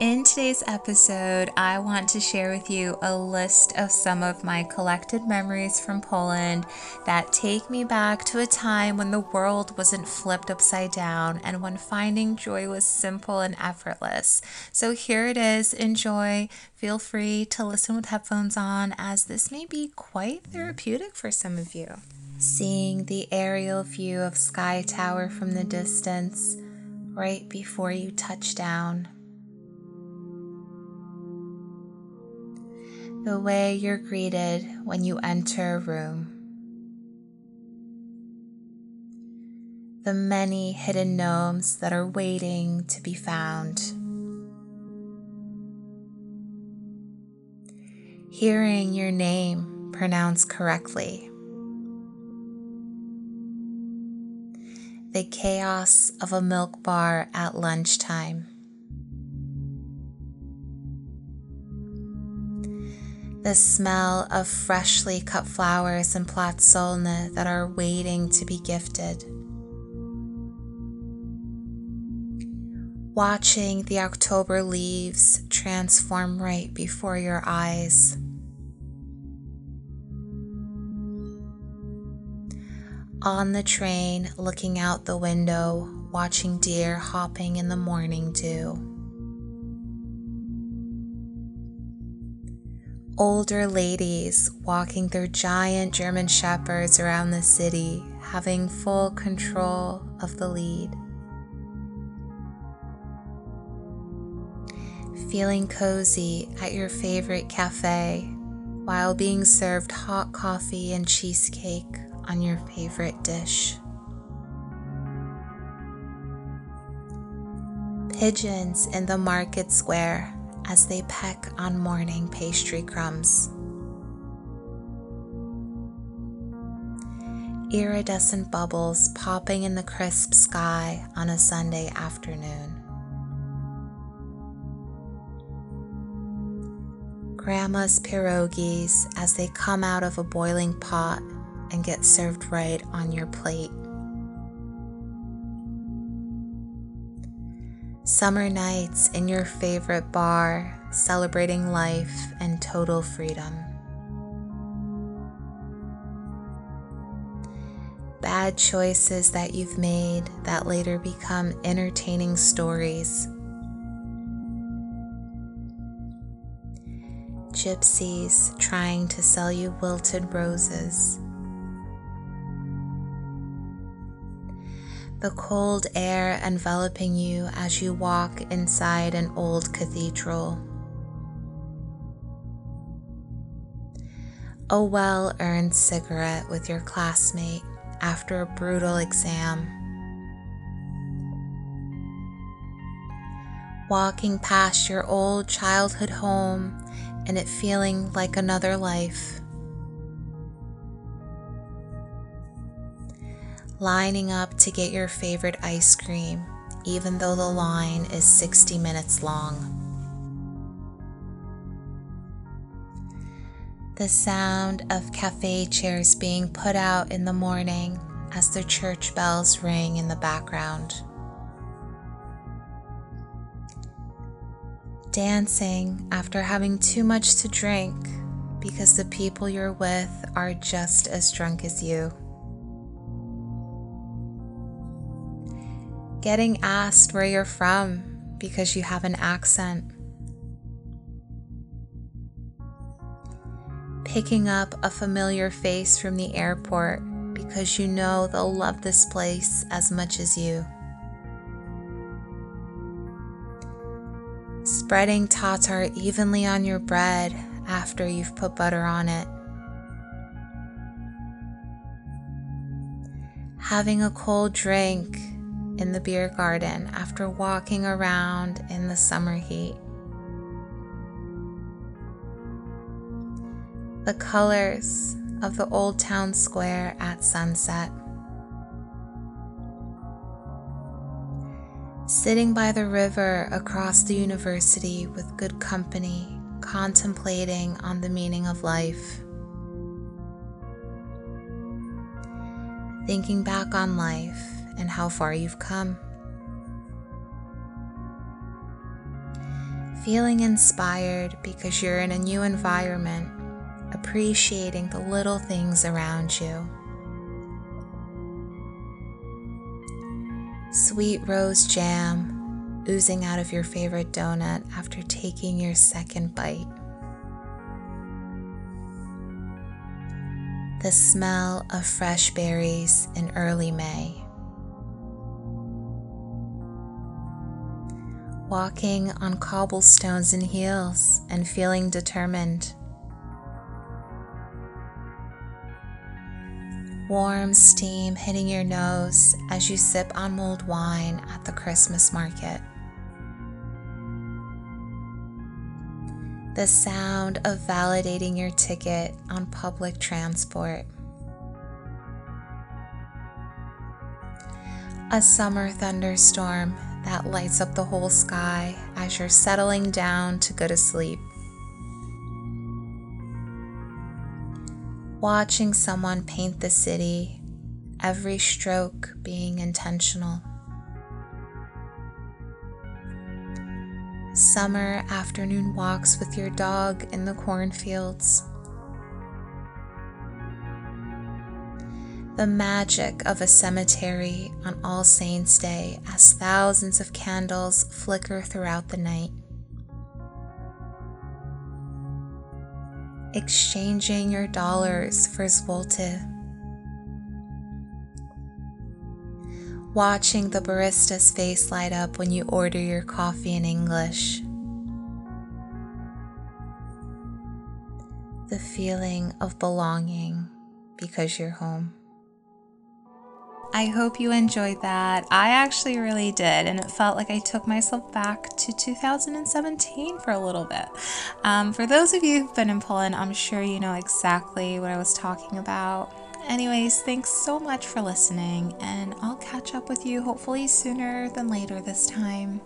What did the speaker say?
In today's episode, I want to share with you a list of some of my collected memories from Poland that take me back to a time when the world wasn't flipped upside down and when finding joy was simple and effortless. So here it is. Enjoy. Feel free to listen with headphones on, as this may be quite therapeutic for some of you. Seeing the aerial view of Sky Tower from the distance right before you touch down the way you're greeted when you enter a room. The many hidden gnomes that are waiting to be found. Hearing your name pronounced correctly. The chaos of a milk bar at lunchtime. The smell of freshly cut flowers and platsolne that are waiting to be gifted. Watching the October leaves transform right before your eyes. On the train, looking out the window, watching deer hopping in the morning dew. Older ladies walking their giant German shepherds around the city, having full control of the lead. Feeling cozy at your favorite cafe while being served hot coffee and cheesecake on your favorite dish. Pigeons in the market square as they peck on morning pastry crumbs. Iridescent bubbles popping in the crisp sky on a Sunday afternoon. Grandma's pierogies as they come out of a boiling pot and get served right on your plate. Summer nights in your favorite bar, celebrating life and total freedom. Bad choices that you've made that later become entertaining stories. Gypsies trying to sell you wilted roses. The cold air enveloping you as you walk inside an old cathedral. A well earned cigarette with your classmate after a brutal exam. Walking past your old childhood home and it feeling like another life. Lining up to get your favorite ice cream, even though the line is 60 minutes long. The sound of cafe chairs being put out in the morning as the church bells ring in the background. Dancing after having too much to drink because the people you're with are just as drunk as you. Getting asked where you're from because you have an accent. Picking up a familiar face from the airport because you know they'll love this place as much as you. Spreading tatar evenly on your bread after you've put butter on it. Having a cold drink in the beer garden after walking around in the summer heat. The colors of the old town square at sunset. Sitting by the river across the university with good company, contemplating on the meaning of life. Thinking back on life and how far you've come. feeling inspired because you're in a new environment, appreciating the little things around you. Sweet rose jam oozing out of your favorite donut after taking your second bite. The smell of fresh berries in early May. Walking on cobblestones in heels and feeling determined. Warm steam hitting your nose as you sip on mulled wine at the Christmas market. The sound of validating your ticket on public transport. A summer thunderstorm that lights up the whole sky as you're settling down to go to sleep. Watching someone paint the city, every stroke being intentional. Summer afternoon walks with your dog in the cornfields. The magic of a cemetery on All Saints' Day as thousands of candles flicker throughout the night. Exchanging your dollars for zloty. Watching the barista's face light up when you order your coffee in English. The feeling of belonging because you're home. I hope you enjoyed that. I actually really did, and it felt like I took myself back to 2017 for a little bit. Um, for those of you who've been in Poland, I'm sure you know exactly what I was talking about. Anyways, thanks so much for listening, and I'll catch up with you hopefully sooner than later this time.